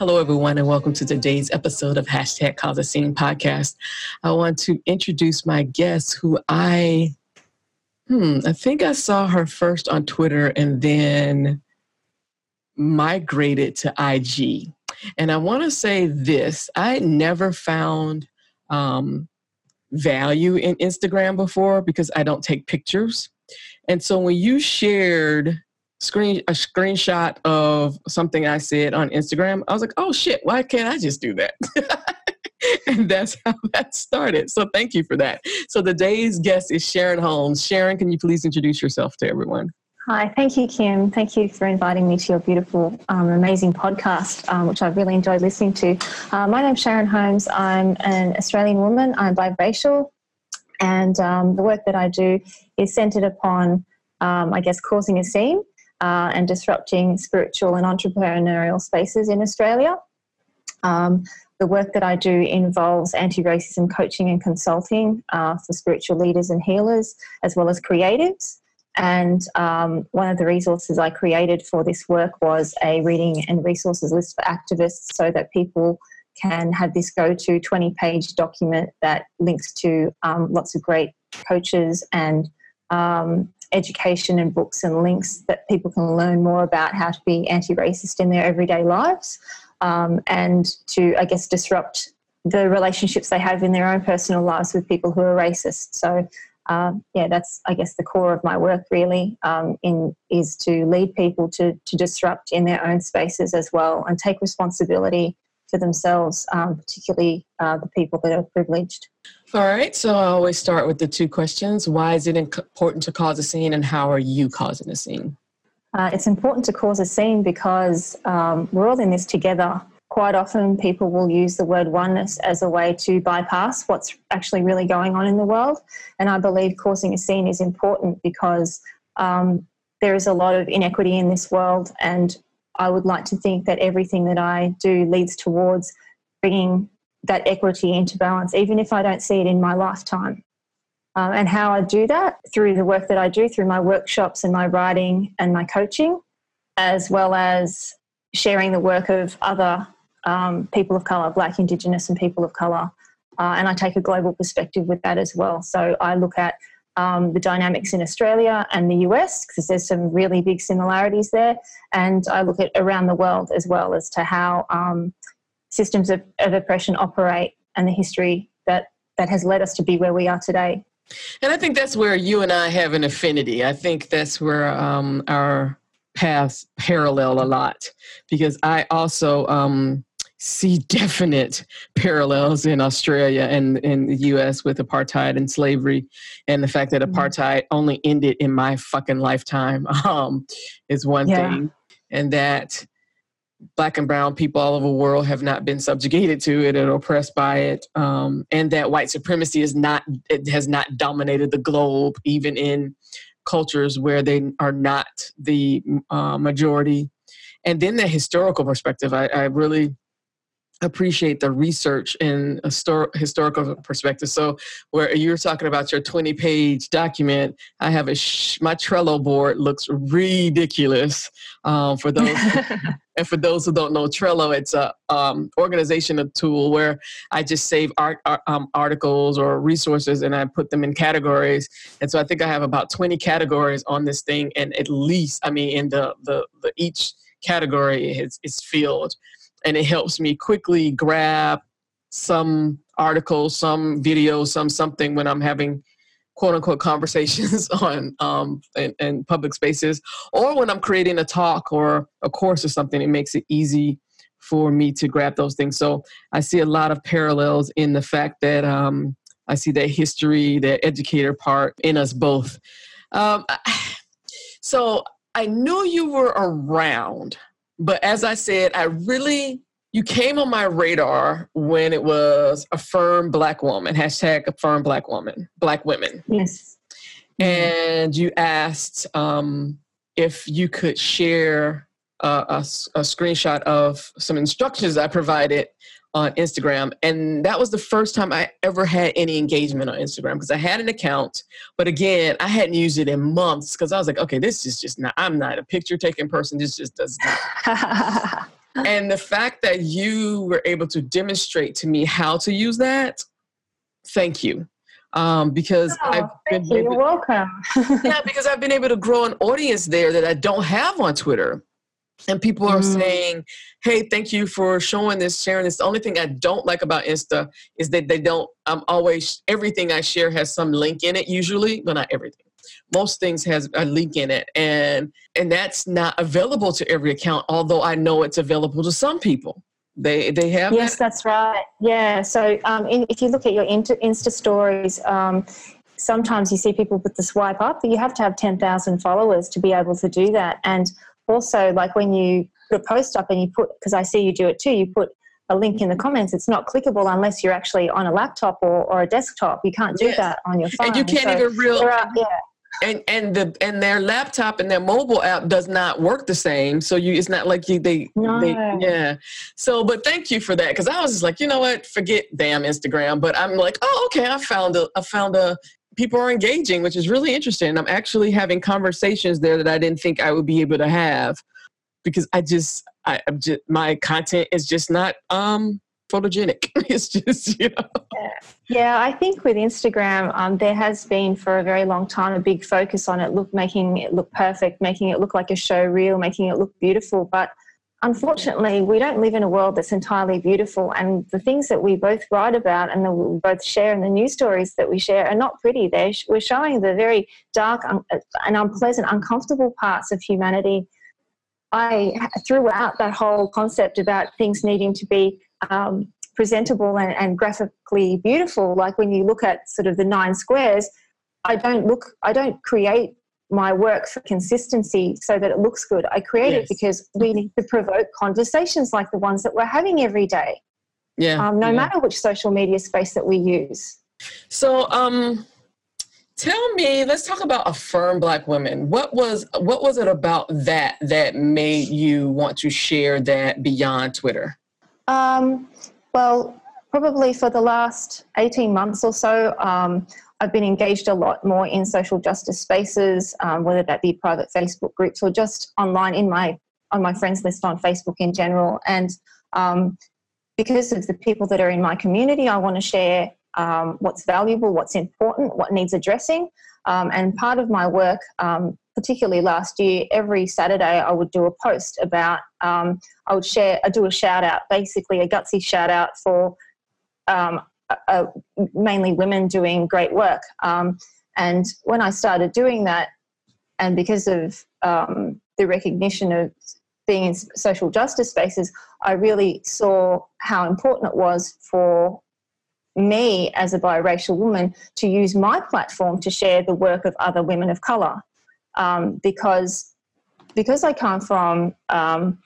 Hello, everyone, and welcome to today's episode of Hashtag Cause a Scene podcast. I want to introduce my guest who I, hmm, I think I saw her first on Twitter and then migrated to IG. And I want to say this I never found um, value in Instagram before because I don't take pictures. And so when you shared screen a screenshot of something I said on Instagram, I was like, oh shit, why can't I just do that? and that's how that started. So thank you for that. So the day's guest is Sharon Holmes. Sharon, can you please introduce yourself to everyone? Hi, thank you, Kim. Thank you for inviting me to your beautiful, um, amazing podcast, um, which I've really enjoyed listening to. Uh, my name's Sharon Holmes. I'm an Australian woman. I'm biracial, and um, the work that I do is centered upon, um, I guess, causing a scene uh, and disrupting spiritual and entrepreneurial spaces in Australia. Um, the work that I do involves anti racism coaching and consulting uh, for spiritual leaders and healers, as well as creatives. And um, one of the resources I created for this work was a reading and resources list for activists so that people can have this go to 20 page document that links to um, lots of great coaches and um, education and books and links that people can learn more about how to be anti racist in their everyday lives um, and to, I guess, disrupt the relationships they have in their own personal lives with people who are racist. So, uh, yeah, that's, I guess, the core of my work really um, in, is to lead people to, to disrupt in their own spaces as well and take responsibility for themselves, um, particularly uh, the people that are privileged. All right. So I always start with the two questions Why is it important to cause a scene, and how are you causing a scene? Uh, it's important to cause a scene because um, we're all in this together. Quite often, people will use the word oneness as a way to bypass what's actually really going on in the world. And I believe causing a scene is important because um, there is a lot of inequity in this world, and I would like to think that everything that I do leads towards bringing that equity into balance, even if I don't see it in my lifetime. Um, and how I do that through the work that I do, through my workshops and my writing and my coaching, as well as sharing the work of other um, people of colour, Black, Indigenous, and people of colour. Uh, and I take a global perspective with that as well. So I look at um, the dynamics in Australia and the US because there's some really big similarities there. And I look at around the world as well as to how um, systems of, of oppression operate and the history that, that has led us to be where we are today. And I think that's where you and I have an affinity. I think that's where um, our paths parallel a lot because I also um, see definite parallels in Australia and in the US with apartheid and slavery and the fact that mm-hmm. apartheid only ended in my fucking lifetime um, is one yeah. thing. And that black and brown people all over the world have not been subjugated to it or oppressed by it um, and that white supremacy is not it has not dominated the globe even in cultures where they are not the uh, majority and then the historical perspective I, I really appreciate the research and histor- historical perspective. So, where you're talking about your 20 page document, I have a sh- my Trello board looks ridiculous. Um, for those and for those who don't know Trello, it's a um, organizational tool where I just save art, um, articles or resources and I put them in categories. And so I think I have about 20 categories on this thing, and at least I mean, in the the, the each category is, is filled and it helps me quickly grab some article, some video, some something when I'm having quote unquote conversations on um, in, in, public spaces, or when I'm creating a talk or a course or something, it makes it easy for me to grab those things. So I see a lot of parallels in the fact that um, I see that history, that educator part in us both. Um, so I knew you were around but as I said, I really you came on my radar when it was affirm black woman hashtag affirm black woman black women. Yes. And you asked um, if you could share a, a, a, screenshot of some instructions I provided on Instagram. And that was the first time I ever had any engagement on Instagram because I had an account. But again, I hadn't used it in months because I was like, okay, this is just not, I'm not a picture taking person. This just does not. and the fact that you were able to demonstrate to me how to use that, thank you. Um, because oh, I've been you. You're welcome. yeah, because I've been able to grow an audience there that I don't have on Twitter. And people are mm. saying, hey, thank you for showing this, sharing this. The only thing I don't like about Insta is that they don't, I'm always, everything I share has some link in it usually, but not everything most things has a link in it and and that's not available to every account although i know it's available to some people they they have yes that? that's right yeah so um, in, if you look at your insta stories um, sometimes you see people put the swipe up but you have to have 10,000 followers to be able to do that and also like when you put a post up and you put because i see you do it too you put a link in the comments it's not clickable unless you're actually on a laptop or, or a desktop. You can't do yes. that on your phone and you can't so even real are, yeah. and and the and their laptop and their mobile app does not work the same. So you it's not like you they, no. they yeah. So but thank you for that because i was just like you know what? Forget damn instagram. But i'm like oh okay i found a i found a people are engaging which is really interesting i'm actually having conversations there that i didn't think i would be able to have because i just i I'm just my content is just not um photogenic. it's just, you know. Yeah, I think with Instagram, um, there has been for a very long time a big focus on it, look making it look perfect, making it look like a show reel, making it look beautiful. But unfortunately, we don't live in a world that's entirely beautiful. And the things that we both write about and that we both share and the news stories that we share are not pretty. They're, we're showing the very dark and unpleasant, uncomfortable parts of humanity. I threw out that whole concept about things needing to be um, presentable and, and graphically beautiful. Like when you look at sort of the nine squares, I don't look, I don't create my work for consistency so that it looks good. I create yes. it because we need to provoke conversations like the ones that we're having every day. Yeah. Um, no yeah. matter which social media space that we use. So, um, tell me, let's talk about affirm black women. What was what was it about that that made you want to share that beyond Twitter? Um, well, probably for the last 18 months or so, um, I've been engaged a lot more in social justice spaces, um, whether that be private Facebook groups or just online in my on my friends list on Facebook in general. And um, because of the people that are in my community, I want to share um, what's valuable, what's important, what needs addressing. Um, and part of my work, um, particularly last year, every Saturday I would do a post about, um, I would share, I do a shout out, basically a gutsy shout out for um, mainly women doing great work. Um, and when I started doing that, and because of um, the recognition of being in social justice spaces, I really saw how important it was for me as a biracial woman to use my platform to share the work of other women of color um, because because I come from um,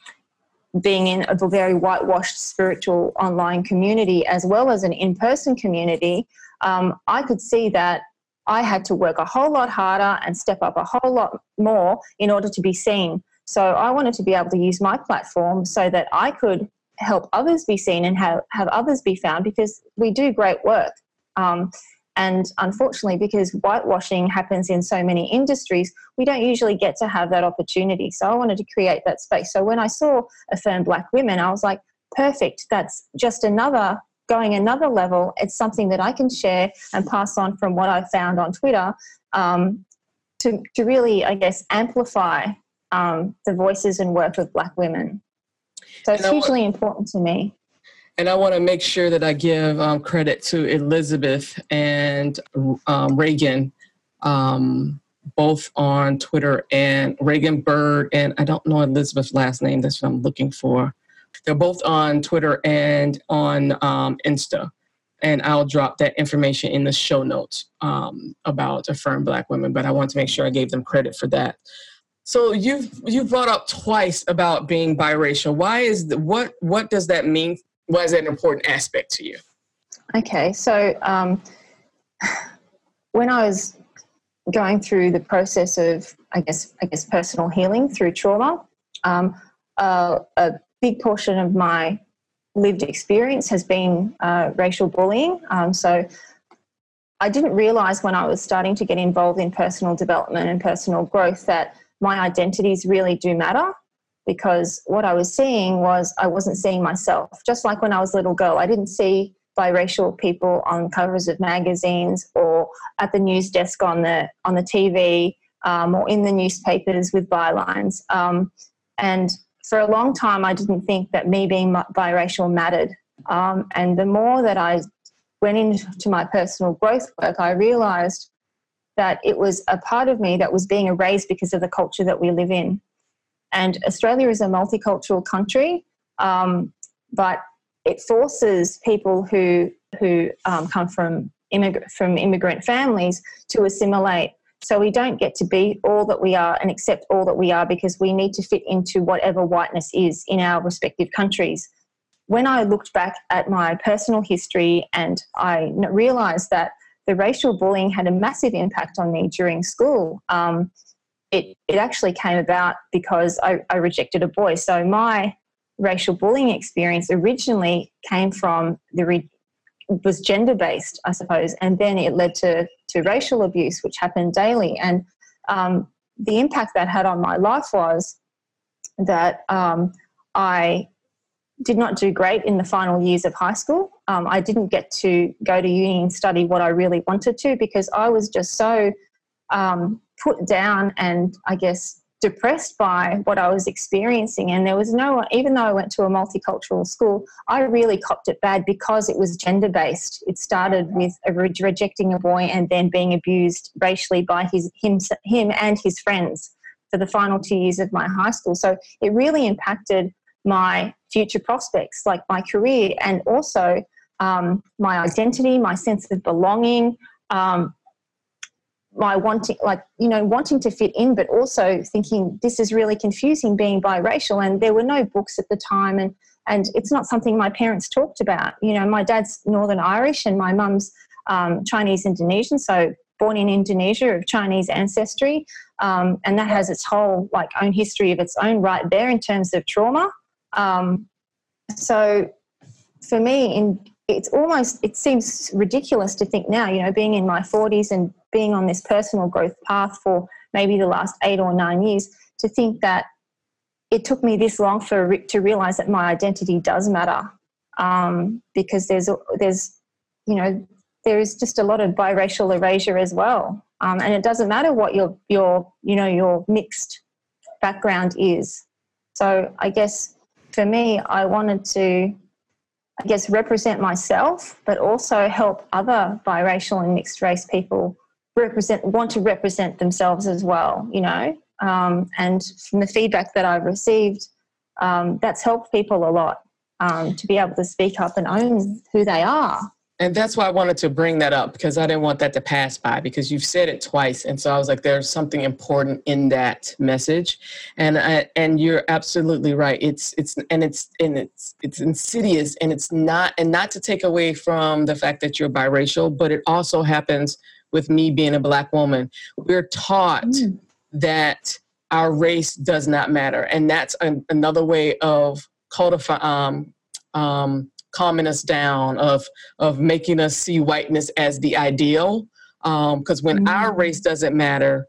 being in a very whitewashed spiritual online community as well as an in-person community um, I could see that I had to work a whole lot harder and step up a whole lot more in order to be seen so I wanted to be able to use my platform so that I could help others be seen and have, have others be found because we do great work. Um, and unfortunately, because whitewashing happens in so many industries, we don't usually get to have that opportunity. So I wanted to create that space. So when I saw Affirm Black Women, I was like, perfect. That's just another going another level. It's something that I can share and pass on from what I found on Twitter um, to, to really, I guess, amplify um, the voices and work of Black women. So it's hugely important to me. And I want to make sure that I give um, credit to Elizabeth and um, Reagan, um, both on Twitter, and Reagan Bird, and I don't know Elizabeth's last name, that's what I'm looking for. They're both on Twitter and on um, Insta. And I'll drop that information in the show notes um, about Affirm Black Women, but I want to make sure I gave them credit for that. So you've you brought up twice about being biracial. Why is the, what what does that mean? That an important aspect to you? Okay, so um, when I was going through the process of, I guess, I guess personal healing through trauma, um, uh, a big portion of my lived experience has been uh, racial bullying. Um, so I didn't realize when I was starting to get involved in personal development and personal growth that my identities really do matter because what I was seeing was I wasn't seeing myself. Just like when I was a little girl, I didn't see biracial people on covers of magazines or at the news desk on the on the TV um, or in the newspapers with bylines. Um, and for a long time, I didn't think that me being biracial mattered. Um, and the more that I went into my personal growth work, I realized that it was a part of me that was being erased because of the culture that we live in. And Australia is a multicultural country, um, but it forces people who who um, come from immigrant from immigrant families to assimilate. So we don't get to be all that we are and accept all that we are because we need to fit into whatever whiteness is in our respective countries. When I looked back at my personal history and I realized that the racial bullying had a massive impact on me during school. Um, it, it actually came about because I, I rejected a boy. So my racial bullying experience originally came from the re- was gender based, I suppose, and then it led to to racial abuse, which happened daily. And um, the impact that had on my life was that um, I did not do great in the final years of high school. Um, I didn't get to go to uni and study what I really wanted to because I was just so um, put down and I guess depressed by what I was experiencing. And there was no, even though I went to a multicultural school, I really copped it bad because it was gender based. It started with a re- rejecting a boy and then being abused racially by his him, him and his friends for the final two years of my high school. So it really impacted my future prospects, like my career, and also um, my identity, my sense of belonging, um, my wanting, like, you know, wanting to fit in, but also thinking this is really confusing being biracial. And there were no books at the time, and, and it's not something my parents talked about. You know, my dad's Northern Irish and my mum's um, Chinese Indonesian, so born in Indonesia of Chinese ancestry. Um, and that has its whole like own history of its own right there in terms of trauma. Um, so for me, in it's almost it seems ridiculous to think now. You know, being in my forties and being on this personal growth path for maybe the last eight or nine years, to think that it took me this long for to realize that my identity does matter um, because there's there's you know there is just a lot of biracial erasure as well, um, and it doesn't matter what your your you know your mixed background is. So I guess for me, I wanted to, I guess, represent myself, but also help other biracial and mixed race people represent, want to represent themselves as well, you know. Um, and from the feedback that I've received, um, that's helped people a lot um, to be able to speak up and own who they are and that's why I wanted to bring that up because I didn't want that to pass by because you've said it twice, and so I was like, "There's something important in that message," and I, and you're absolutely right. It's it's and it's and it's it's insidious, and it's not and not to take away from the fact that you're biracial, but it also happens with me being a black woman. We're taught mm. that our race does not matter, and that's an, another way of. Um, um, calming us down, of of making us see whiteness as the ideal. Because um, when mm. our race doesn't matter,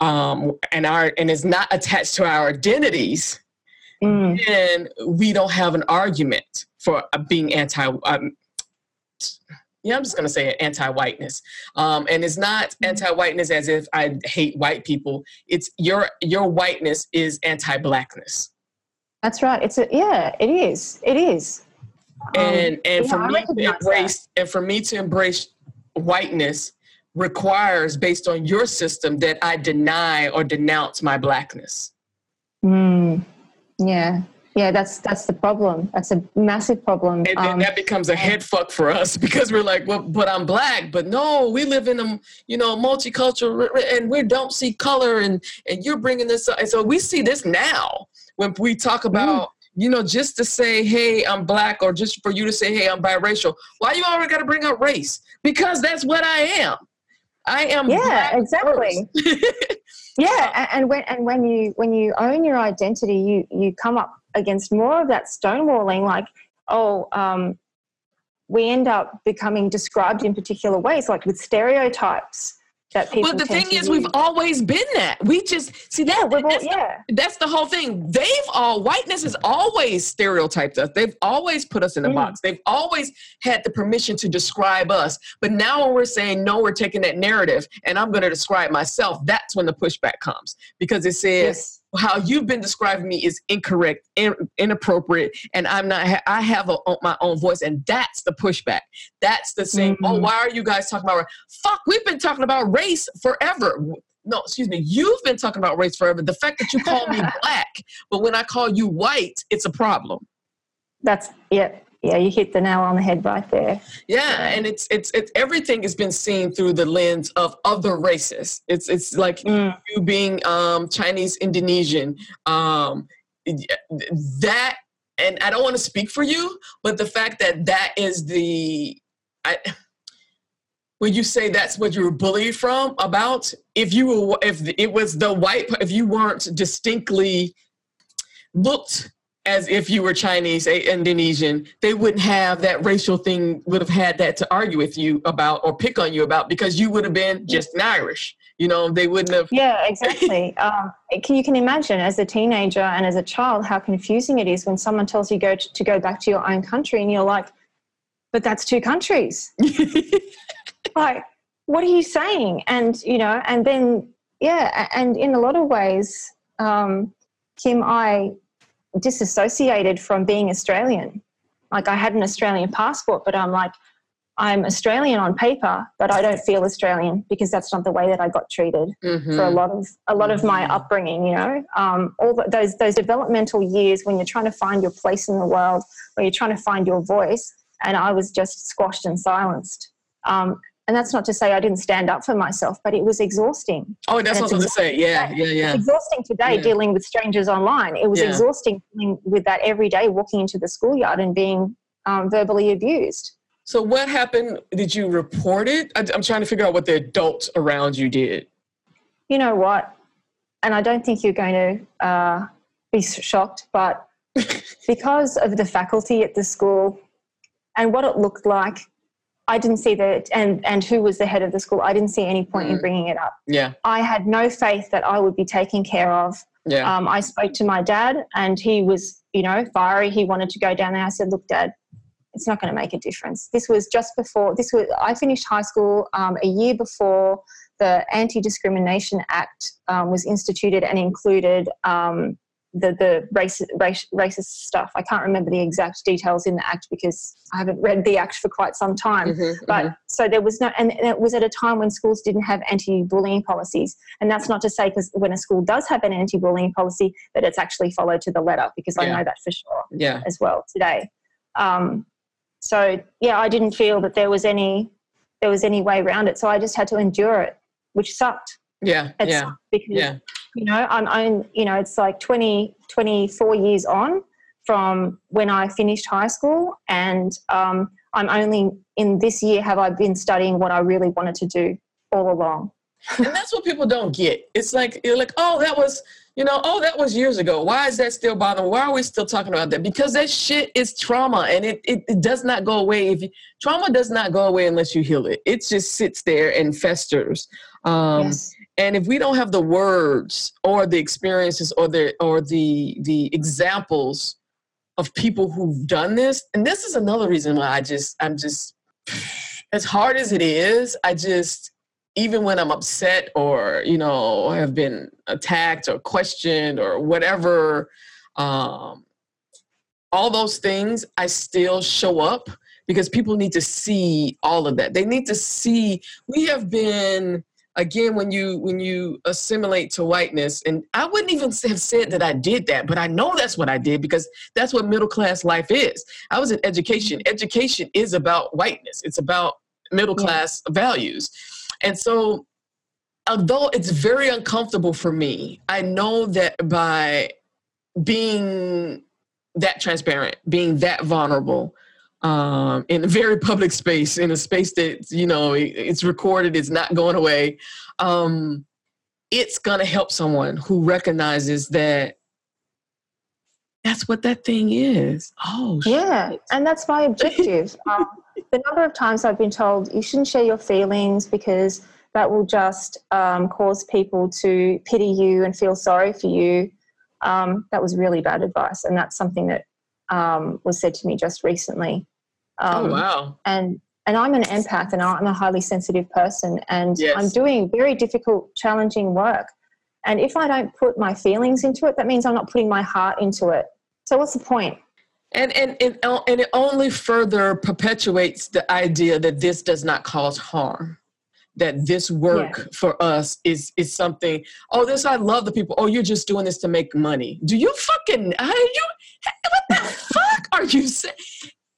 um, and our and is not attached to our identities, mm. then we don't have an argument for uh, being anti. Um, yeah, I'm just gonna say it, anti-whiteness, um, and it's not mm. anti-whiteness as if I hate white people. It's your your whiteness is anti-blackness. That's right. It's a yeah. It is. It is. Um, and um, and yeah, for me to embrace that. and for me to embrace whiteness requires based on your system that I deny or denounce my blackness. Mm, yeah. Yeah, that's that's the problem. That's a massive problem. And then Um, that becomes a head fuck for us because we're like, well, but I'm black. But no, we live in a you know multicultural and we don't see color and and you're bringing this up. And so we see this now when we talk about you know just to say hey I'm black or just for you to say hey I'm biracial. Why you already got to bring up race? Because that's what I am. I am. yeah, black exactly. Yeah, a- and when and when you when you own your identity, you you come up against more of that stonewalling. Like, oh, um, we end up becoming described in particular ways, like with stereotypes that people. But the thing is, we've always been that. We just see that. yeah, we've all, that's the yeah, that's the whole thing. They've all whiteness has always stereotyped us. They've always put us in a Mm. box. They've always had the permission to describe us. But now when we're saying no, we're taking that narrative and I'm going to describe myself. That's when the pushback comes because it says yes, how you've been describing me is incorrect, in, inappropriate, and I'm not. ha- I have a, my own voice, and that's the pushback. That's the saying. Oh, Mhm. why are you guys talking about? Fuck, we've been talking about race forever. No, excuse me. You've been talking about race forever. The fact that you call me black, but when I call you white, it's a problem. that's yeah, yeah. You hit the nail on the head right there. Yeah, and it's it's it's everything has been seen through the lens of other races. It's it's like Mm. you being um, Chinese Indonesian, um, that, and I don't want to speak for you, but the fact that that is the, I, when you say that's what you were bullied from about, if you were, if it was the white, if you weren't distinctly looked as if you were Chinese, a- Indonesian, they wouldn't have that racial thing, would have had that to argue with you about or pick on you about because you would have been just an Irish. You know, they wouldn't have. Yeah, exactly. um, can, you can imagine as a teenager and as a child how confusing it is when someone tells you go to, to go back to your own country and you're like, but that's two countries. like, what are you saying? And you know, and then yeah, and in a lot of ways, um, Kim, I disassociated from being Australian. Like I had an Australian passport, but I'm like, I'm Australian on paper, but I don't feel Australian because that's not the way that I got treated Mhm. for a lot of a lot of my Mhm. upbringing. You know, um, all the, those those developmental years when you're trying to find your place in the world, where you're trying to find your voice, and I was just squashed and silenced. Um, and that's not to say I didn't stand up for myself, but it was exhausting. Oh, that's what I was going to say. Yeah, yeah, yeah. It's exhausting today Yeah. dealing with strangers online. It was Yeah. exhausting dealing with that every day, walking into the schoolyard and being um, verbally abused. So, what happened? Did you report it? I, I'm trying to figure out what the adults around you did. you know what? And I don't think you're going to uh, be shocked, but because of the faculty at the school and what it looked like, I didn't see that, and, and who was the head of the school, I didn't see any point in Mm. bringing it up. Yeah, I had no faith that I would be taken care of. yeah. Um, I spoke to my dad, and he was, you know, fiery. He wanted to go down there. I said, "Look, Dad, it's not going to make a difference." This was just before. This was I finished high school um, a year before the Anti-Discrimination Act um, was instituted and included um, the the race, race, racist stuff. I can't remember the exact details in the act because I haven't read the act for quite some time. Mhm, But mhm. so there was no, and it was at a time when schools didn't have anti-bullying policies, and that's not to say because when a school does have an anti-bullying policy that it's actually followed to the letter, because I know that for sure yeah, as well today. Um, so yeah, I didn't feel that there was any there was any way around it, so I just had to endure it, which sucked. yeah, It yeah, sucked because yeah. You know i'm own you know it's like 20 24 years on from when i finished high school and um, i'm only in this year have i been studying what i really wanted to do all along and that's what people don't get. It's like you're like, oh, that was, you know, oh, that was years ago. Why is that still bothering? Why are we still talking about that? Because that shit is trauma, and it it, it does not go away. If you, trauma does not go away unless you heal it, it just sits there and festers. Um, yes and if we don't have the words or the experiences or the or the the examples of people who've done this and this is another reason why i just i'm just as hard as it is i just even when i'm upset or you know have been attacked or questioned or whatever um all those things i still show up because people need to see all of that. They need to see we have been again when you when you assimilate to whiteness and i wouldn't even have said that i did that but i know that's what i did because that's what middle class life is. I was in education. Mm-hmm. Education is about whiteness. It's about middle class yeah. values. And so although it's very uncomfortable for me i know that by being that transparent being that vulnerable um, in a very public space, in a space that you know it's recorded, it's not going away. Um, it's gonna help someone who recognizes that that's what that thing is. Oh, yeah, shit. and that's my objective. um, the number of times I've been told you shouldn't share your feelings because that will just um, cause people to pity you and feel sorry for you. Um, that was really bad advice, and that's something that um, was said to me just recently. Oh, um, oh wow! And and I'm an empath, and I'm a highly sensitive person, and yes. I'm doing very difficult, challenging work. And if I don't put my feelings into it, that means I'm not putting my heart into it. So what's the point? And and and, and it only further perpetuates the idea that this does not cause harm that this work yeah. for us is is something oh this i love the people oh you're just doing this to make money do you fucking are you what the are you saying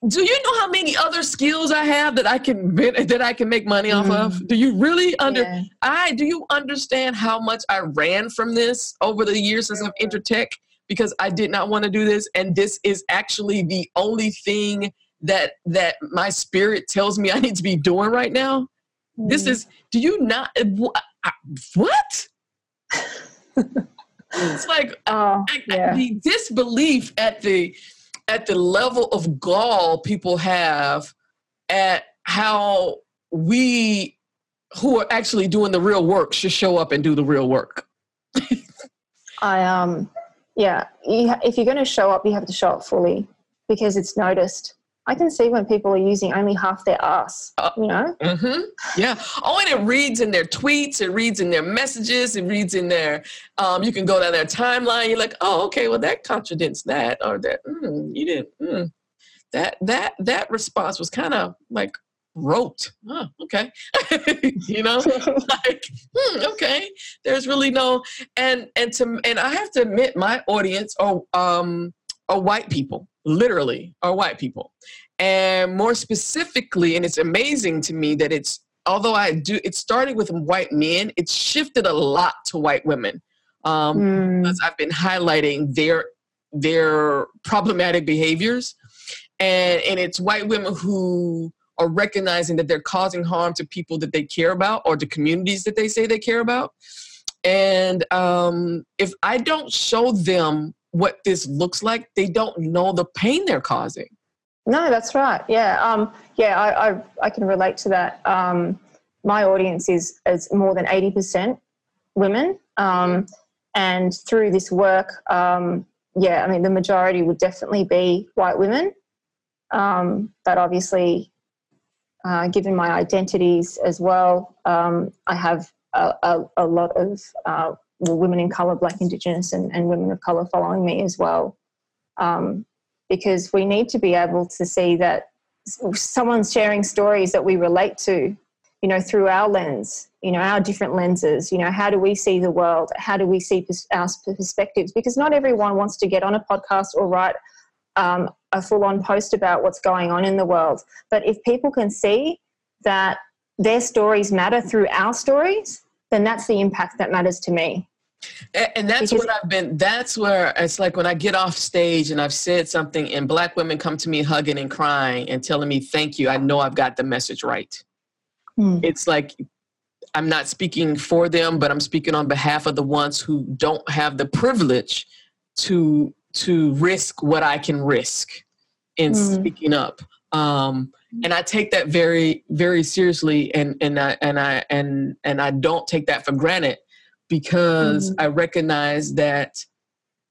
do you know how many other skills I have that I can that I can make money mm-hmm. off of? Mm-hmm. Do you really under yeah. I do you understand how much I ran from this over the years since I've entered tech because I did not want to do this and this is actually the only thing that that my spirit tells me I need to be doing right now? Mm-hmm. This is do you not what? it's like oh, yeah. the disbelief at the at the level of gall people have at how we who are actually doing the real work should show up and do the real work. I um yeah, if you're going to show up, you have to show up fully because it's noticed. I can see when people are using only half their ass, uh, you know? Mm-hmm. Yeah. Oh, and it reads in their tweets, it reads in their messages, it reads in their, um, you can go down their timeline. You're like, oh, okay, well, that contradicts that, or that, mm, you didn't, mm. that, that, that response was kind of like rote. Oh, okay. you know, like, hmm, okay, there's really no, and, and to, and I have to admit my audience are, um, are white people literally are white people. And more specifically, and it's amazing to me that it's, although I do, it started with white men, it's shifted a lot to white women. Um, mm. Because I've been highlighting their, their problematic behaviors. And, and it's white women who are recognizing that they're causing harm to people that they care about or to communities that they say they care about. And um, if I don't show them what this looks like, they don't know the pain they're causing. No, that's right. Yeah, um, yeah, I, I, I can relate to that. Um, my audience is is more than eighty percent women, um, and through this work, um, yeah, I mean the majority would definitely be white women, um, but obviously, uh, given my identities as well, um, I have a, a, a lot of uh, well, women in colour, Black, Indigenous, and, and women of colour following me as well. Um, because we need to be able to see that someone's sharing stories that we relate to, you know, through our lens, you know, our different lenses. You know, how do we see the world? How do we see our perspectives? Because not everyone wants to get on a podcast or write um, a full on post about what's going on in the world. But if people can see that their stories matter through our stories, then that's the impact that matters to me. And that's because, what I've been, that's where it's like when I get off stage and I've said something and black women come to me hugging and crying and telling me, thank you, I know I've got the message right. Hmm. It's like I'm not speaking for them, but I'm speaking on behalf of the ones who don't have the privilege to to risk what I can risk in hmm. speaking up. Um, and I take that very, very seriously, and and I and I and and I don't take that for granted because mm-hmm. I recognize that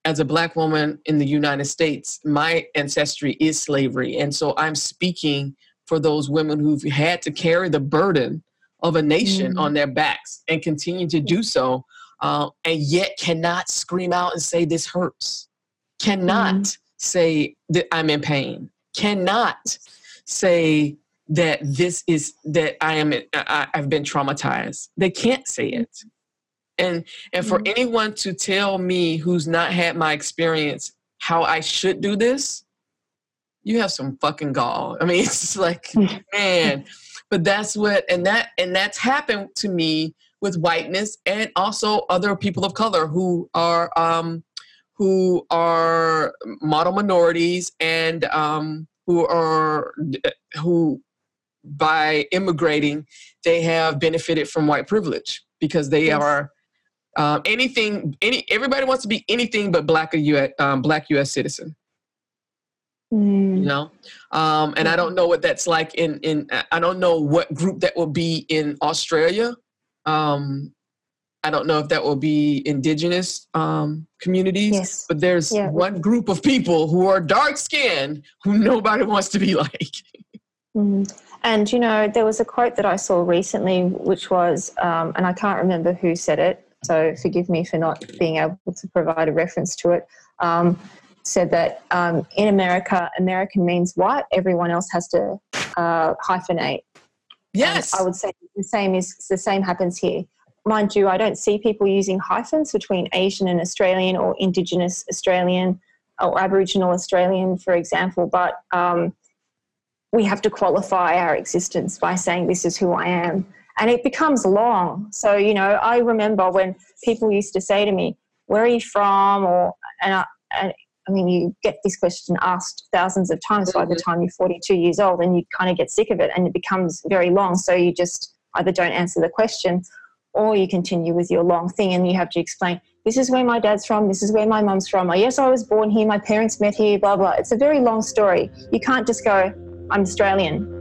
as a black woman in the United States, my ancestry is slavery. And so I'm speaking for those women who've had to carry the burden of a nation mm-hmm. on their backs and continue to do so, uh, and yet cannot scream out and say, This hurts. Cannot mm-hmm. say that I'm in pain. Cannot say that this is that I am I, I've been traumatized. They can't say it. And and for Mhm. anyone to tell me who's not had my experience how I should do this, you have some fucking gall. I mean, it's like, man. But that's what and that and that's happened to me with whiteness and also other people of color who are um who are model minorities and um who are who by immigrating they have benefited from white privilege because they Yes. are um, anything any everybody wants to be anything but black a US, um, black US citizen you Mm. know um, and i don't know what that's like in in i don't know what group that will be in australia um, i don't know if that will be indigenous um, communities Yes. but there's Yeah. one group of people who are dark skinned who nobody wants to be like Mm. And you know, there was a quote that I saw recently, which was, um, and I can't remember who said it, so forgive me for not being able to provide a reference to it. Um, said that um, in America, American means white. Everyone else has to uh, hyphenate. yes And I would say the same is the same happens here. Mind you, I don't see people using hyphens between Asian and Australian or Indigenous Australian or Aboriginal Australian, for example, but um, we have to qualify our existence by saying this is who I am. And it becomes long. So, you know, I remember when people used to say to me, Where are you from? Or, and I, and I mean, you get this question asked thousands of times by the Mhm. time you're 42 years old and you kind of get sick of it and it becomes very long. So you just either don't answer the question or you continue with your long thing and you have to explain this is where my dad's from, this is where my mum's from. Oh, yes, I was born here, my parents met here, blah, blah. It's a very long story. You can't just go, I'm Australian.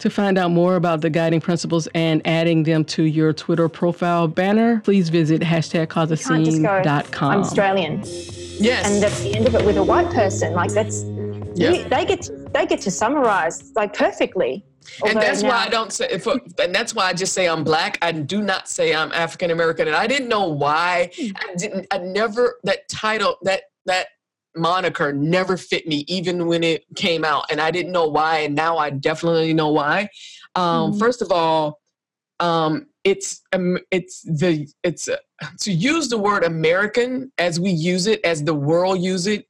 To find out more about the guiding principles and adding them to your Twitter profile banner, please visit hashtag Can't just go, I'm Australian. yes And that's the end of it with a white person. Like that's, Yeah. you- they get to, they get to summarize like perfectly. and Although that's why I don't say, if, and that's why I just say I'm black. I do not say I'm African American, and I didn't know why. Hmm. I didn't. I never that title that that moniker never fit me, even when it came out, and I didn't know why. And now I definitely know why. Um, Mhm. First of all, um, it's um, it's the it's uh, to use the word American as we use it, as the world use it,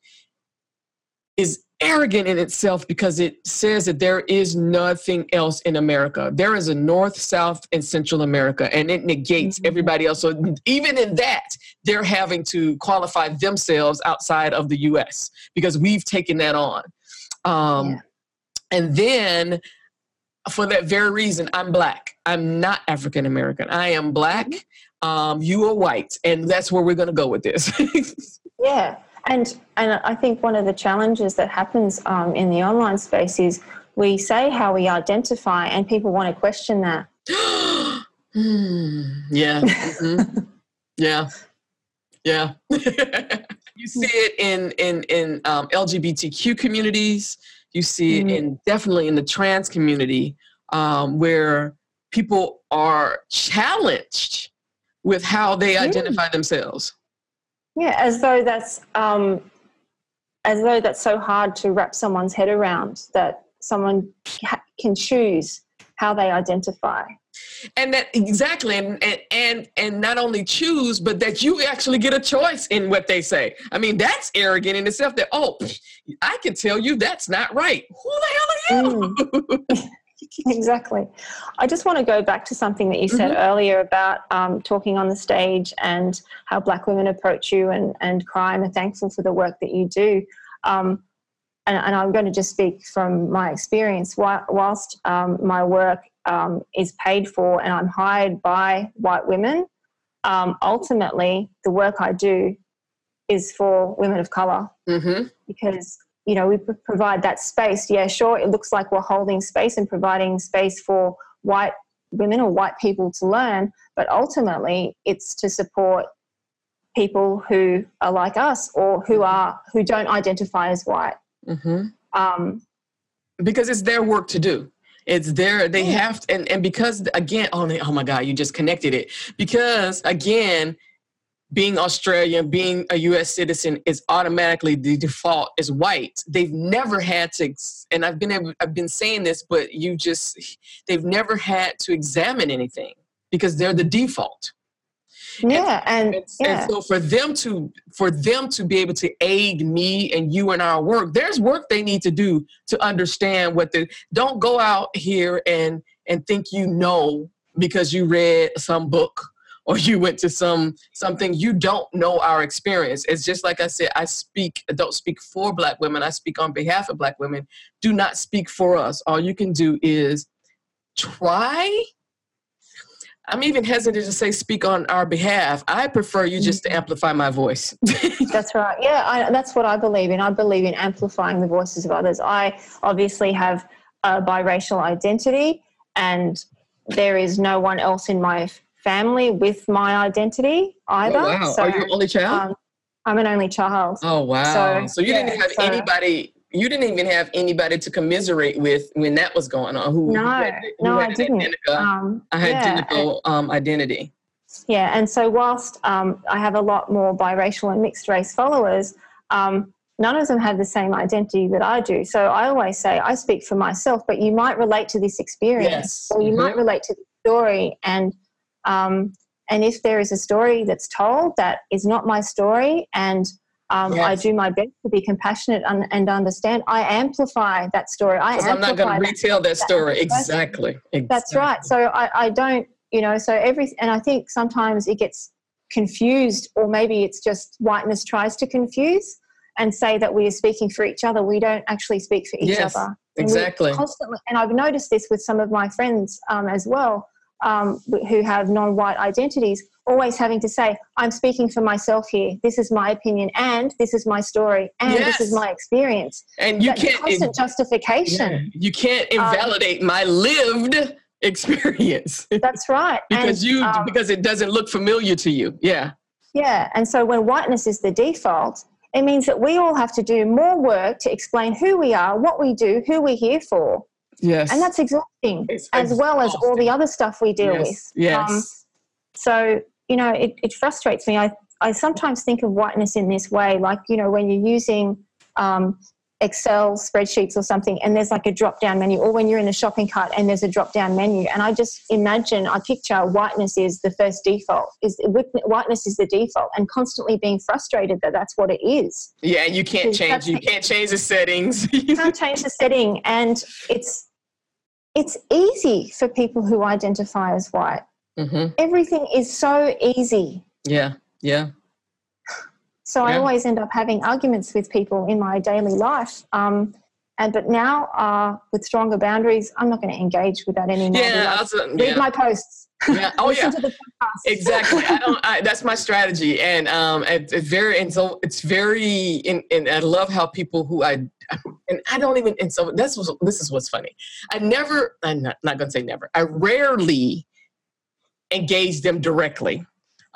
is arrogant in itself because it says that there is nothing else in America. There is a North, South, and Central America, and it negates Mhm. everybody else. So even in that, they're having to qualify themselves outside of the U.S. because we've taken that on. Um, Yeah. And then, for that very reason, I'm black. I'm not African American. I am black. Um, you are white, and that's where we're going to go with this. Yeah, and and I think one of the challenges that happens um, in the online space is we say how we identify, and people want to question that. Hmm, yeah. mhm. Yeah. Yeah. you see it in in in um, LGBTQ communities. You see it Mm. in definitely in the trans community, um, where people are challenged with how they Mm. identify themselves. Yeah, as though that's um, as though that's so hard to wrap someone's head around that someone can choose how they identify. and that exactly and, and and and not only choose but that you actually get a choice in what they say. I mean that's arrogant in itself that oh i can tell you that's not right. Who the hell are you exactly. I just want to go back to something that you said earlier about um, talking on the stage and how Black women approach you and, and crime and thankful for the work that you do. Um, and, and I'm going to just speak from my experience. Whi- Whilst um, my work um, is paid for and I'm hired by white women, um, ultimately the work I do is for women of colour hmm because you know we provide that space yeah sure it looks like we're holding space and providing space for white women or white people to learn, but ultimately it's to support people who are like us or who are who don't identify as white. Mhm. Um, because it's their work to do. It's their they have to, and and because again, oh, oh my God, you just connected it. Because again, being Australian, being a U.S. citizen is automatically the default is white. They've never had to, and I've been able, I've been saying this, but you just they've never had to examine anything because they're the default. yeah, and And, yeah, and so for them to for them to be able to aid me and you in our work, there's work they need to do to understand what the don't go out here and and think you know because you read some book or you went to some something you don't know our experience. It's just like I said, I speak I don't speak for black women, I speak on behalf of black women. Do not speak for us. All you can do is try I'm even hesitant to say speak on our behalf. I prefer you just to mm-hmm. amplify my voice. That's right. Yeah, I, that's what I believe in. I believe in amplifying the voices of others. I obviously have a biracial identity, and there is no one else in my family with my identity either. Oh, wow. So, Are you an only child? um, I'm an only child. oh wow. So, so, you didn't have so- anybody you didn't even have anybody to commiserate with when that was going on. Who, who No, had, who no, I didn't. Identical, Um, a yeah, identical um, identity. Yeah, and so whilst um, I have a lot more biracial and mixed race followers, um, none of them have the same identity that I do. So I always say I speak for myself, but you might relate to this experience, Yes. or you Mhm. might relate to the story. And um, and if there is a story that's told that is not my story, and um, I do my best to be compassionate and, and understand, I amplify that story. I I'm not going to retell that story. person. Exactly. that's right. So I, I don't, you know, so every, and I think sometimes it gets confused, or maybe it's just whiteness tries to confuse and say that we are speaking for each other. We don't actually speak for each Yes, other. And exactly. Constantly, and I've noticed this with some of my friends um, as well, um, who have non-white identities, always having to say, "I'm speaking for myself here. This is my opinion, and this is my story, and this is my experience." And you that can't constant justification. yeah, you can't Um, invalidate my lived experience That's right. because And, you um, because it doesn't look familiar to you. Yeah. Yeah, and so when whiteness is the default, it means that we all have to do more work to explain who we are, what we do, who we're here for. Yes. And that's exhausting, It's as well as all the other stuff we deal yes. with. Yes. Um, so, you know, it, it frustrates me. I, I sometimes think of whiteness in this way, like, you know, when you're using um, Excel spreadsheets or something, and there's like a drop down menu, or when you're in a shopping cart and there's a drop down menu. And I just imagine, I picture whiteness is the first default, is whiteness is the default, and constantly being frustrated that that's what it is. yeah, and you can't change. You can't change the settings. You can't change the setting, and it's it's easy for people who identify as white. hmm Everything is so easy. Yeah. Yeah. So I always end up having arguments with people in my daily life. Um, and but now uh, with stronger boundaries, I'm not going to engage with that anymore. Yeah. like, read yeah. my posts. yeah. Oh Listen yeah. to the podcast. exactly i don't I, that's my strategy and um it, it's very and so it's very and, and i love how people who i and i don't even and so this was this is what's funny i never i'm not, not gonna say never i rarely engage them directly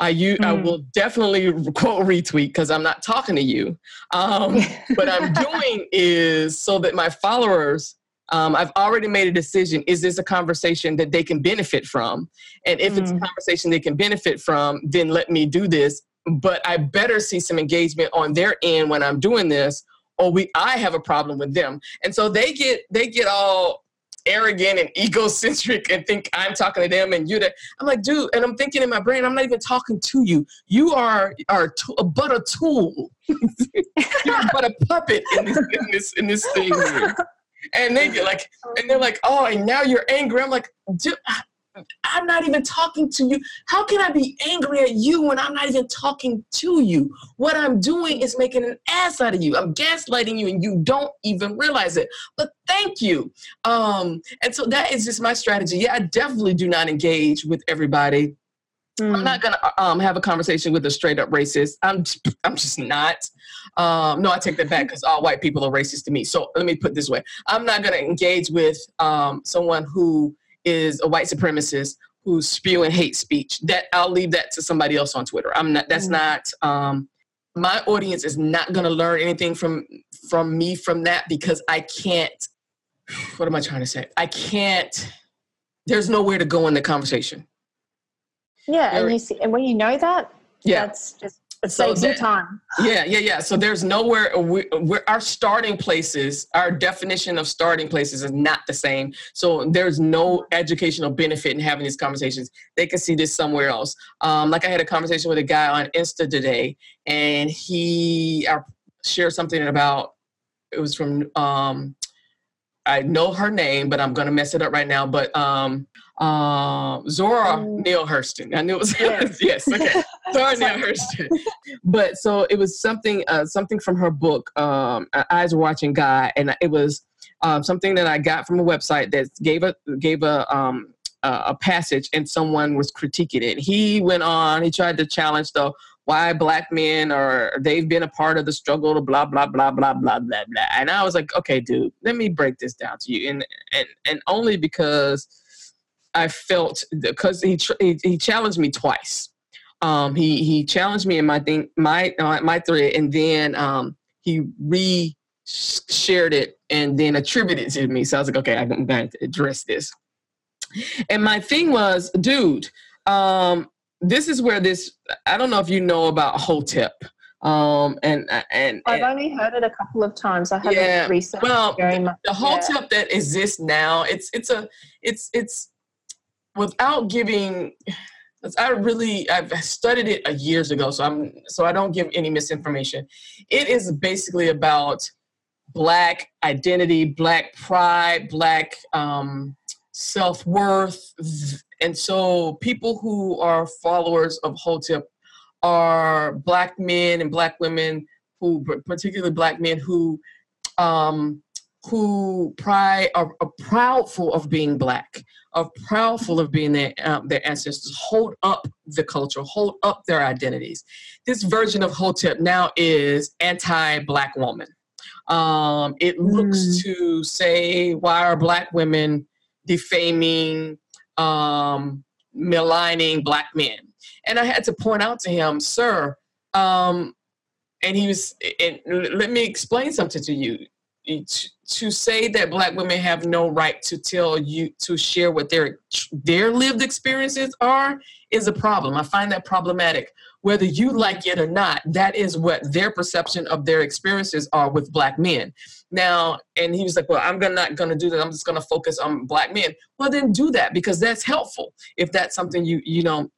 I, you, I Mm. will definitely quote retweet because I'm not talking to you. Um, what I'm doing is so that my followers, um, I've already made a decision. Is this a conversation that they can benefit from? And if it's a Mm. conversation they can benefit from, then let me do this. But I better see some engagement on their end when I'm doing this, or we I have a problem with them. And so they get they get all arrogant and egocentric and think I'm talking to them and you that I'm like, dude, and I'm thinking in my brain, I'm not even talking to you. You are are t- but a tool. You're but a puppet in this in this in this thing. Here. And they get like, and they're like, oh, and now you're angry. I'm like, dude, I'm not even talking to you. How can I be angry at you when I'm not even talking to you? What I'm doing is making an ass out of you. I'm gaslighting you and you don't even realize it. But thank you. Um, and so that is just my strategy. Yeah, I definitely do not engage with everybody. I'm Mm. not gonna um, have a conversation with a straight up racist. I'm I'm just not. Um, no, I take that back because all white people are racist to me. So let me put it this way: I'm not gonna engage with um, someone who is a white supremacist who's spewing hate speech. That I'll leave that to somebody else on Twitter. I'm not. That's mm. not. Um, my audience is not going to learn anything from from me from that because I can't. What am I trying to say? I can't. There's nowhere to go in the conversation. Yeah, and you see, and when you know that, yeah, that's just so saves that, time. Yeah, yeah, yeah. So there's nowhere we, are our starting places, our definition of starting places is not the same. So there's no educational benefit in having these conversations. They can see this somewhere else. Um, like I had a conversation with a guy on Insta today, and he uh, shared something about it was from um, I know her name, but I'm gonna mess it up right now. But um, uh, Zora mm. Neale Hurston. I knew it was yes. yes okay, Zora Neale Hurston. But so it was something uh, something from her book, um, Eyes Watching God, and it was um, something that I got from a website that gave a gave a um, a passage, and someone was critiquing it. He went on. He tried to challenge the why black men are they've been a part of the struggle to blah blah blah blah blah blah blah. And I was like, okay, dude, let me break this down to you, and and and only because I felt because he, he, he challenged me twice. Um, he he challenged me in my thing my uh, my thread, and then um, he re shared it and then attributed it to me. So I was like, okay, I'm going to address this. And my thing was, dude, um, this is where this. I don't know if you know about Hotep. Um, and and I've only heard it a couple of times. I haven't yeah, researched well, very much. The Hotep yeah. that exists now, it's it's a it's it's without giving I really I've studied it years ago, so I'm so I don't give any misinformation. It is basically about black identity, black pride, black um, self worth, and so people who are followers of Hotep are black men and black women who, particularly black men who um, who pride are, are proudful of being black, are proudful of being their, um, their ancestors, hold up the culture, hold up their identities. This version of Hotep now is anti-black woman. Um, it looks mm. to say why are black women defaming, um, maligning black men? And I had to point out to him, sir, um, and he was, and let me explain something to you to say that black women have no right to tell you to share what their their lived experiences are is a problem. I find that problematic. Whether you like it or not that is what their perception of their experiences are with black men. Now and he was like well i'm not going to do that. I'm just going to focus on black men. Well then do that because that's helpful. If that's something you you know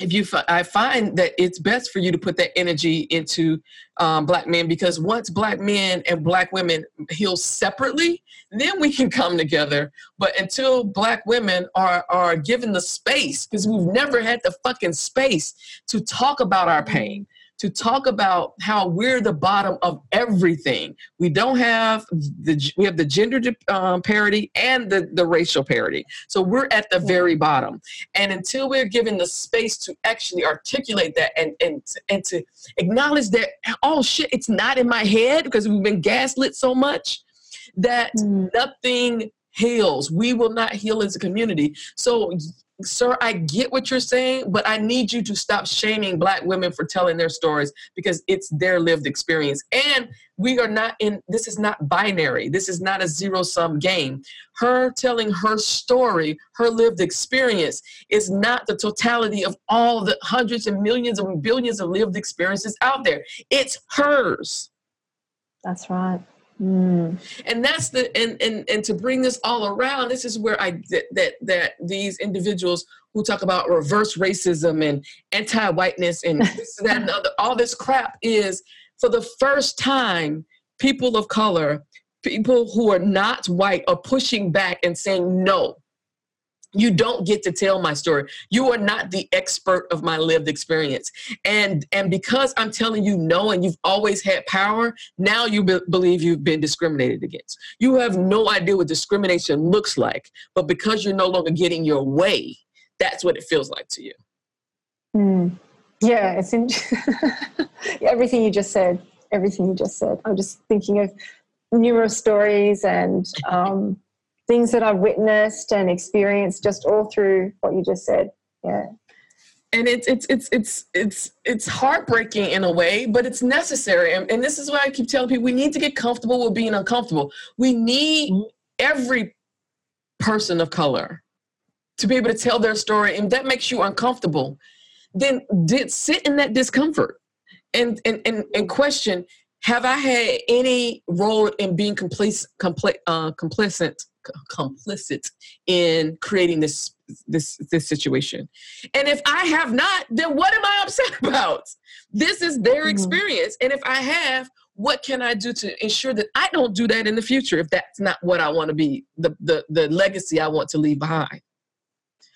if you i find that it's best for you to put that energy into um, black men because once black men and black women heal separately then we can come together. But until black women are are given the space because we've never had the fucking space to talk about our pain to talk about how we're the bottom of everything. We don't have the we have the gender um, parity and the the racial parity. So we're at the very bottom. And until we're given the space to actually articulate that and and and to acknowledge that oh shit, it's not in my head because we've been gaslit so much that mm. nothing heals. We will not heal as a community. So sir, I get what you're saying, but I need you to stop shaming black women for telling their stories because it's their lived experience. And we are not in, this is not binary. This is not a zero sum game. Her telling her story, her lived experience, is not the totality of all the hundreds and millions and billions of lived experiences out there. It's hers. That's right. Mm. And that's the and, and and to bring this all around, this is where I that that, that these individuals who talk about reverse racism and anti-whiteness and this, that, and other, all this crap is for the first time, people of color, people who are not white, are pushing back and saying no you don't get to tell my story. You are not the expert of my lived experience. And and because i'm telling you no and you've always had power now you be- believe you've been discriminated against. You have no idea what discrimination looks like but because you're no longer getting your way that's what it feels like to you. Mm. yeah it's in- everything you just said everything you just said. I'm just thinking of numerous stories and um, things that I've witnessed and experienced just all through what you just said. Yeah. and it's it's it's it's it's it's heartbreaking in a way but it's necessary and, and this is why i keep telling people we need to get comfortable with being uncomfortable we need every person of color to be able to tell their story and that makes you uncomfortable then did sit in that discomfort and and and, and question have i had any role in being complicit compli- uh, complicit complicit in creating this this this situation and if I have not, then what am I upset about? This is their Mhm. experience. And if I have, what can I do to ensure that I don't do that in the future if that's not what I want to be, the the, the legacy I want to leave behind?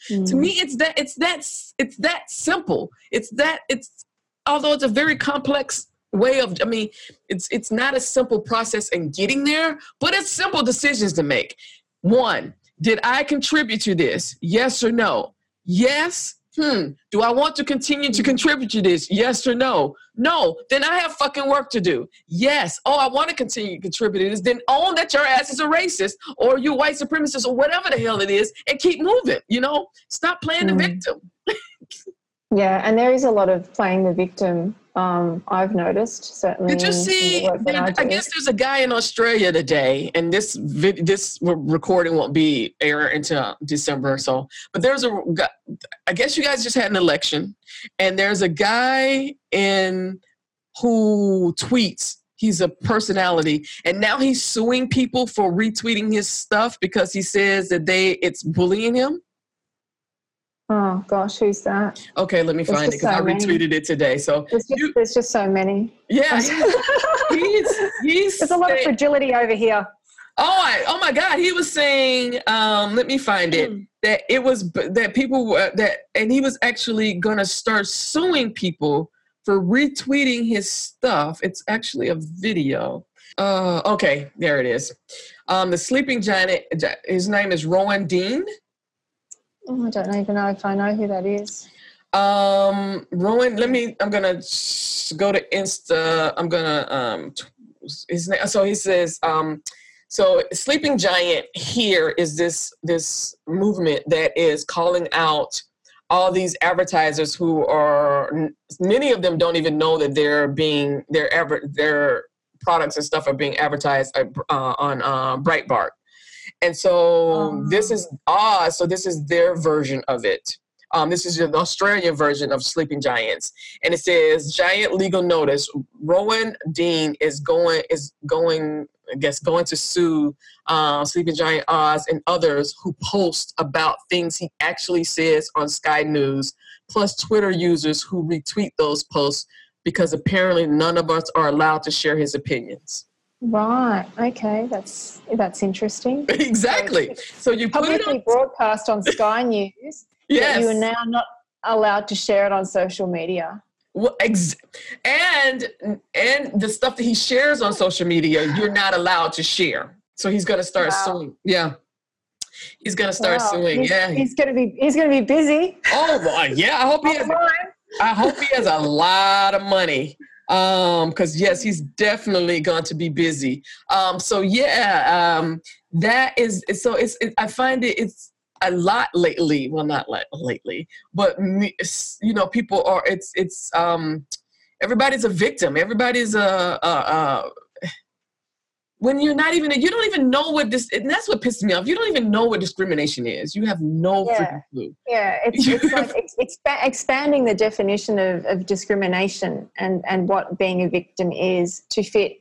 To Mm. me, it's that it's that it's that simple. It's that it's although it's a very complex way of I mean, it's it's not a simple process in getting there, but it's simple decisions to make. One, did I contribute to this? Yes or no? Yes. Hmm. Do I want to continue to contribute to this? Yes or no? No. Then I have fucking work to do. Yes. Oh, I want to continue to contribute to this. Then own that your ass is a racist or you white supremacist or whatever the hell it is and keep moving. You know, stop playing the Mm. victim. Yeah, and there is a lot of playing the victim. Um, I've noticed certainly. Did you in- in the see? I, I guess there's a guy in Australia today, and this this recording won't be air until December or so. But there's a, I guess you guys just had an election, and there's a guy in who tweets. He's a personality, and now he's suing people for retweeting his stuff because he says that they it's bullying him. Oh gosh, who's that? Okay, let me find it because I so many. retweeted it today. So There's just, You- there's just so many. yeah, he's he's There's a lot of fragility over here. Oh, I, oh my God! He was saying, um, let me find it. That it was that people were that, and he was actually gonna start suing people for retweeting his stuff. It's actually a video. Uh, okay, there it is. Um, the sleeping giant. His name is Rowan Dean. Oh, I don't even know if I know who that is. Um, Rowan, let me. I'm gonna go to Insta. I'm gonna um, his name. So he says, um, so Sleeping Giant here is this this movement that is calling out all these advertisers who are many of them don't even know that they're being their ever their products and stuff are being advertised uh, uh, on uh, Breitbart. And so this is ah, so this is their version of it. Um, this is the Australian version of Sleeping Giants, and it says giant legal notice. Rowan Dean is going is going, I guess, going to sue uh, Sleeping Giant Oz and others who post about things he actually says on Sky News, plus Twitter users who retweet those posts because apparently none of us are allowed to share his opinions. Right. Okay. That's that's interesting. exactly. So you put it Publicly on. broadcast on Sky News. Yes. You are now not allowed to share it on social media. Well, ex- and and the stuff that he shares on social media, you're not allowed to share. So he's gonna start Wow. suing. Yeah, he's gonna start Wow. suing. He's, yeah. He's gonna be he's gonna be busy. oh yeah. I hope he has. I hope he has a lot of money. Um, because yes, he's definitely going to be busy. Um, so yeah, um, that is so. It's it, I find it it's a lot lately. Well, not like lately, but me, you know, people are. It's it's um, everybody's a victim. Everybody's a, a, a when you're not even you don't even know what this and that's what pisses me off you don't even know what discrimination is you have no Yeah. freaking clue Yeah, it's, it's like ex- expa- expanding the definition of, of discrimination and, and what being a victim is to fit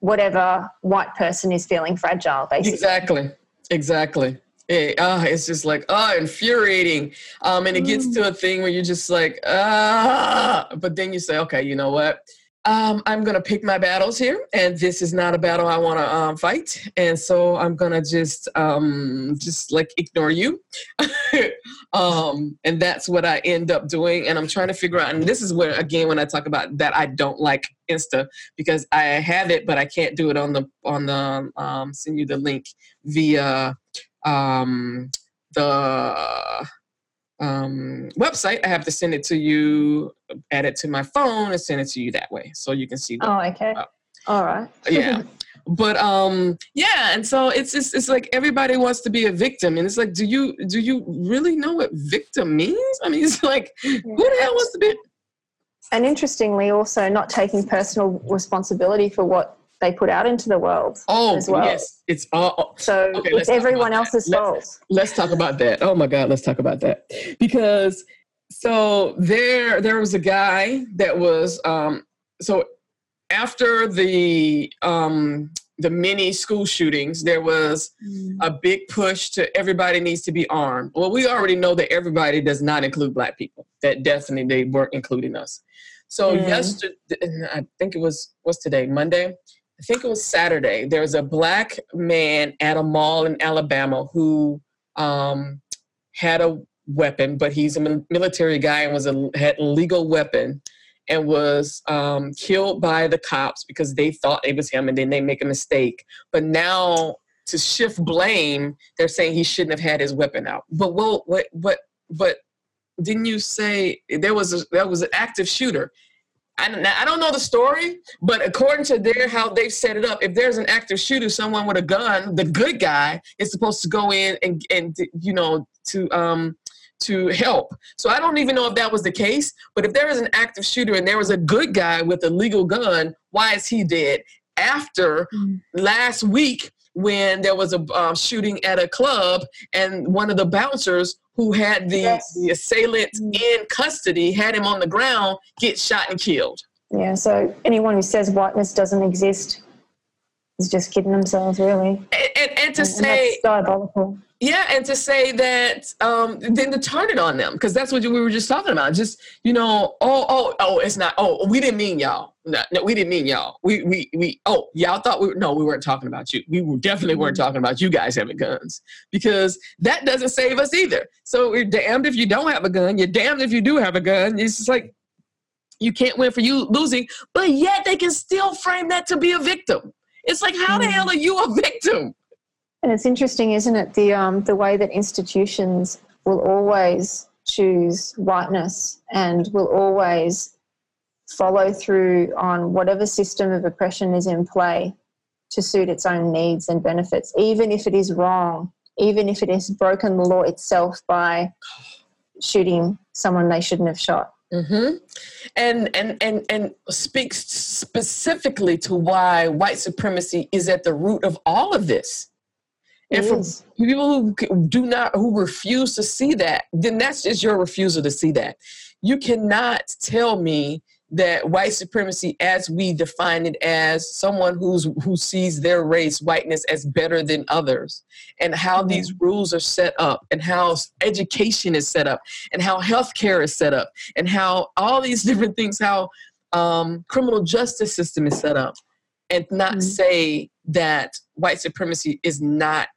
whatever white person is feeling fragile, basically. Exactly. Exactly. It, uh, it's just like, ah, infuriating. Um, and it gets to a thing where you're just like, ah, but then you say, okay, you know what? Um, I'm gonna pick my battles here, and this is not a battle I want to um, fight, and so I'm gonna just, um, just like ignore you, um, and that's what I end up doing. And I'm trying to figure out, and this is where again, when I talk about that, I don't like Insta because I have it, but I can't do it on the on the um, send you the link via um, the um, website. I have to send it to you, add it to my phone, and send it to you that way, so you can see. Oh, okay. All right. yeah, but um yeah and so it's just it's like everybody wants to be a victim and it's like do you do you really know what victim means i mean it's like who the hell wants to be And interestingly, also not taking personal responsibility for what they put out into the world. oh as well. yes it's all So Okay, it's everyone that. else's Let's- fault. let's talk about that. Oh my God, let's talk about that. Because so there there was a guy that was um so after the um the many school shootings, there was a big push to everybody needs to be armed. Well, we already know that everybody does not include black people. That definitely they weren't including us. So Mm. yesterday, I think it was what's today, Monday. I think it was Saturday. There was a black man at a mall in Alabama who um, had a weapon, but he's a military guy and was a had a legal weapon and was um, killed by the cops because they thought it was him and then they make a mistake. But now to shift blame, they're saying he shouldn't have had his weapon out. But well, what what but didn't you say there was a, there was an active shooter? I don't, I don't know the story, but according to their how they've set it up, if there's an active shooter, someone with a gun, the good guy is supposed to go in and and you know to um to help. So I don't even know if that was the case, but if there is an active shooter and there was a good guy with a legal gun, why is he dead? After Mm. last week when there was a um, shooting at a club and one of the bouncers who had the, Yes. the assailant Mm. in custody had him on the ground get shot and killed. Yeah, so anyone who says whiteness doesn't exist is just kidding themselves, really. And, and, and to And say that's diabolical. Yeah, and to say that, um, then to turn it on them, because that's what we were just talking about. Just you know, oh, oh, oh, it's not. Oh, we didn't mean y'all. No, no, we didn't mean y'all. We, we, we. Oh, y'all thought we. No, we weren't talking about you. We definitely weren't talking about you guys having guns, because that doesn't save us either. So we're damned if you don't have a gun. You're damned if you do have a gun. It's just like you can't win for you losing, but yet they can still frame that to be a victim. It's like, how the Mm. hell are you a victim? And it's interesting, isn't it, the um, the way that institutions will always choose whiteness and will always follow through on whatever system of oppression is in play to suit its own needs and benefits, even if it is wrong, even if it has broken the law itself by shooting someone they shouldn't have shot. hmm And and and and speaks specifically to why white supremacy is at the root of all of this. And for people who do not, who refuse to see that, then that's just your refusal to see that. You cannot tell me that white supremacy, as we define it as someone who's who sees their race, whiteness, as better than others, and how Mhm. these rules are set up, and how education is set up, and how healthcare is set up, and how all these different things, how um, criminal justice system is set up, and not Mhm. say that white supremacy is not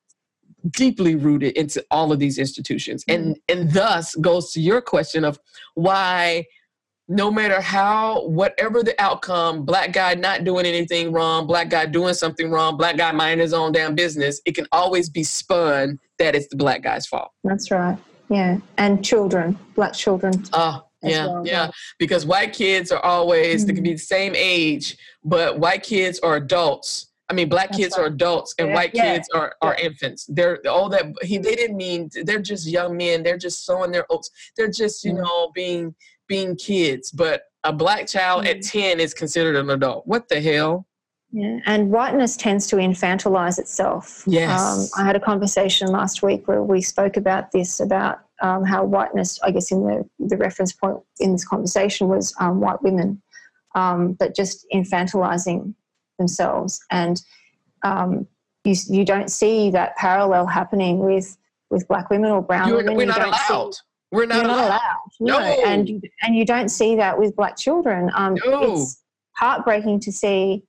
deeply rooted into all of these institutions and and thus goes to your question of why no matter how whatever the outcome black guy not doing anything wrong black guy doing something wrong black guy minding his own damn business it can always be spun that it's the black guy's fault That's right. Yeah. And children, black children. oh As yeah well, yeah right. because white kids are always they can Mhm. be the same age but white kids are adults I mean, black That's kids right. are adults and Yeah, white yeah, kids are, are infants. They're all that he they didn't mean they're just young men. They're just sowing their oats. They're just, you Mhm. know, being being kids. But a black child at 10 is considered an adult. What the hell? Yeah, and whiteness tends to infantilize itself. Yes. Um, I had a conversation last week where we spoke about this about um, how whiteness, I guess, in the, the reference point in this conversation was um, white women, um, but just infantilizing themselves. And um, you, you don't see that parallel happening with, with black women or brown You're, women. we're You not don't see- allowed. We're not you're not allowed. allowed. No. No. And, you- and you don't see that with black children. Um, No. It's heartbreaking to see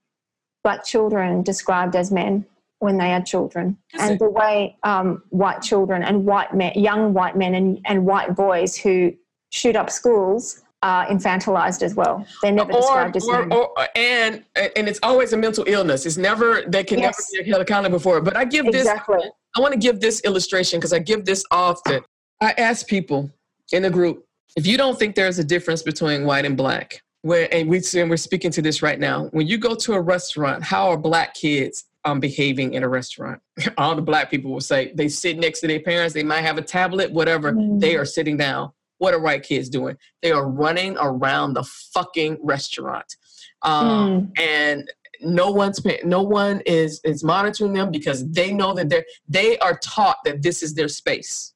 black children described as men when they are children. Is and it? the way um, white children and white men, young white men and, and white boys who shoot up schools are infantilized as well. They're never Or, described as or, or, and and it's always a mental illness. It's never they can Yes. never be held accountable for it. But I give this exactly. I want to give this illustration because I give this often. I ask people in the group if you don't think there's a difference between white and black, where and we and we're speaking to this right now. When you go to a restaurant, how are black kids um, behaving in a restaurant. All the black people will say they sit next to their parents. They might have a tablet, whatever. Mm. They are sitting down. What are white kids doing? They are running around the fucking restaurant, um, and no one's pay- no one is is monitoring them because they know that they're they are taught that this is their space.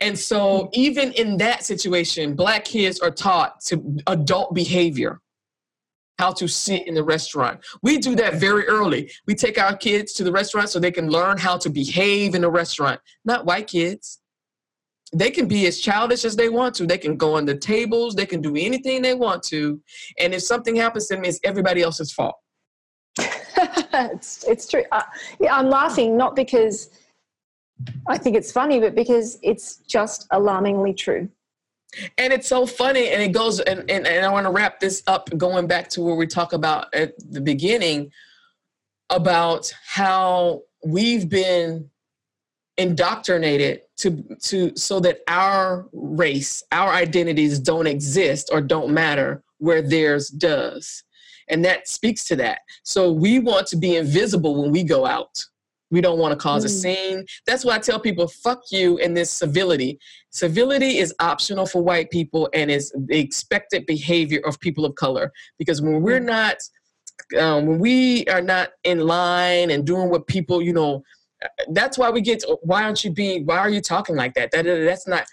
And so, even in that situation, black kids are taught to adult behavior how to sit in the restaurant. We do that very early. We take our kids to the restaurant so they can learn how to behave in a restaurant, not white kids. They can be as childish as they want to. They can go on the tables, they can do anything they want to. And if something happens to them, it's everybody else's fault. it's, it's true. Uh, yeah, I'm laughing not because I think it's funny, but because it's just alarmingly true. And it's so funny, and it goes, and, and, and I want to wrap this up going back to where we talk about at the beginning about how we've been indoctrinated to to so that our race our identities don't exist or don't matter where theirs does. And that speaks to that. So we want to be invisible when we go out. We don't want to cause a Mm. scene. That's why i tell people fuck you in this civility. Civility is optional for white people and is the expected behavior of people of color. Because when we're not um, when we are not in line and doing what people you know that's why we get why aren't you being why are you talking like that? That that's not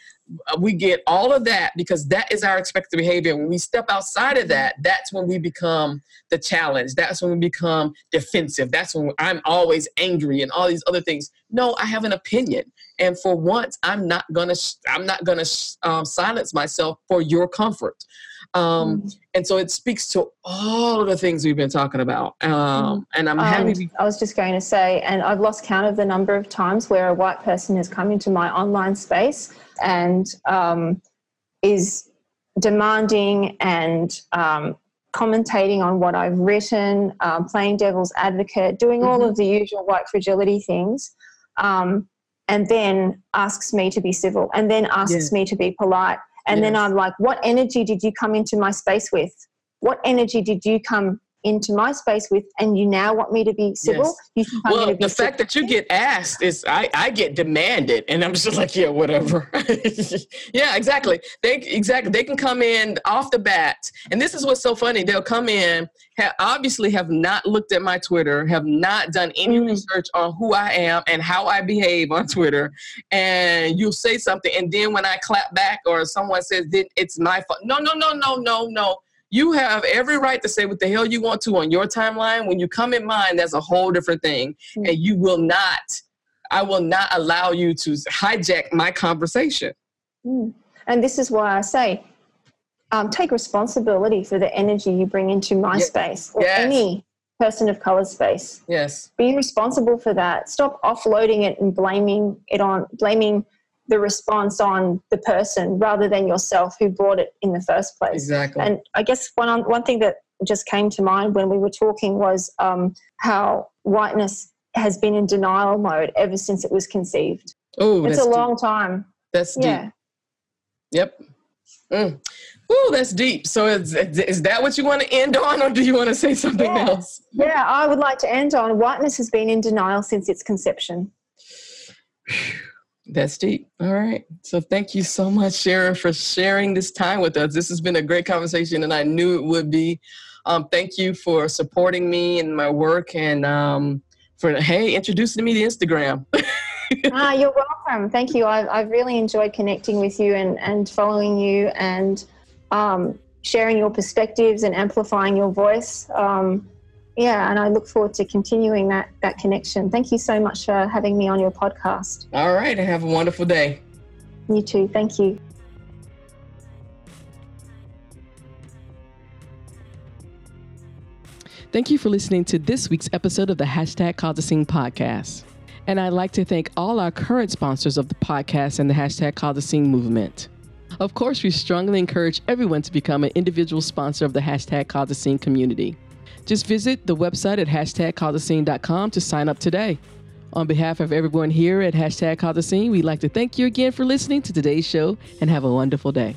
uh, we get all of that because that is our expected behavior. When we step outside of that that's when we become the challenge. That's when we become defensive. That's when i'm always angry and all these other things no i have an opinion and for once i'm not gonna sh- i'm not gonna sh- um, silence myself for your comfort um, Mm. and so it speaks to all of the things we've been talking about um, and i'm Um, happy I was just going to say, and I've lost count of the number of times where a white person has come into my online space and um, is demanding and um, commentating on what I've written, um, playing devil's advocate, doing all Mhm. of the usual white fragility things, um, and then asks me to be civil, and then asks Yes. me to be polite. And then I'm like, what energy did you come into my space with? What energy did you come into my space with? And you now want me to be civil? Yes. You think I'm well, be the fact civil? that you get asked is I, I get demanded, and I'm just like, yeah, whatever. yeah, exactly. They exactly they can come in off the bat, and this is what's so funny. They'll come in, ha- obviously have not looked at my Twitter, have not done any Mm. research on who I am and how I behave on Twitter, and you'll say something, and then when I clap back or someone says it's my fault, no, no, no, no, no, no. You have every right to say what the hell you want to on your timeline. When you come in mine, that's a whole different thing. Mm. And you will not, I will not allow you to hijack my conversation. Mm. And this is why I say, um, take responsibility for the energy you bring into my Ye- space or yes. any person of color space. Yes. Be responsible for that. Stop offloading it and blaming it on blaming the response on the person rather than yourself who brought it in the first place. Exactly. And I guess one one thing that just came to mind when we were talking was um, how whiteness has been in denial mode ever since it was conceived. oh, It's a deep. long time. That's deep. Yeah. Yep. Mm. Ooh, that's deep. So is, is that what you want to end on, or do you want to say something Yeah. else? Yeah, I would like to end on whiteness has been in denial since its conception. That's deep. All right. So thank you so much, Sharon, for sharing this time with us. This has been a great conversation, and I knew it would be. Um, thank you for supporting me and my work and um, for hey introducing me to Instagram. ah, you're welcome. Thank you. I've, I've really enjoyed connecting with you and, and following you and um, sharing your perspectives and amplifying your voice. Um, yeah, and I look forward to continuing that, that connection. Thank you so much for having me on your podcast. All right, and have a wonderful day. You too. Thank you. Thank you for listening to this week's episode of the Hashtag Cause a Scene podcast. And I'd like to thank all our current sponsors of the podcast and the Hashtag Cause a Scene movement. Of course, we strongly encourage everyone to become an individual sponsor of the Hashtag Cause a Scene community. Just visit the website at hashtagcauseascene.com to sign up today. On behalf of everyone here at Hashtag a Scene, we'd like to thank you again for listening to today's show and have a wonderful day.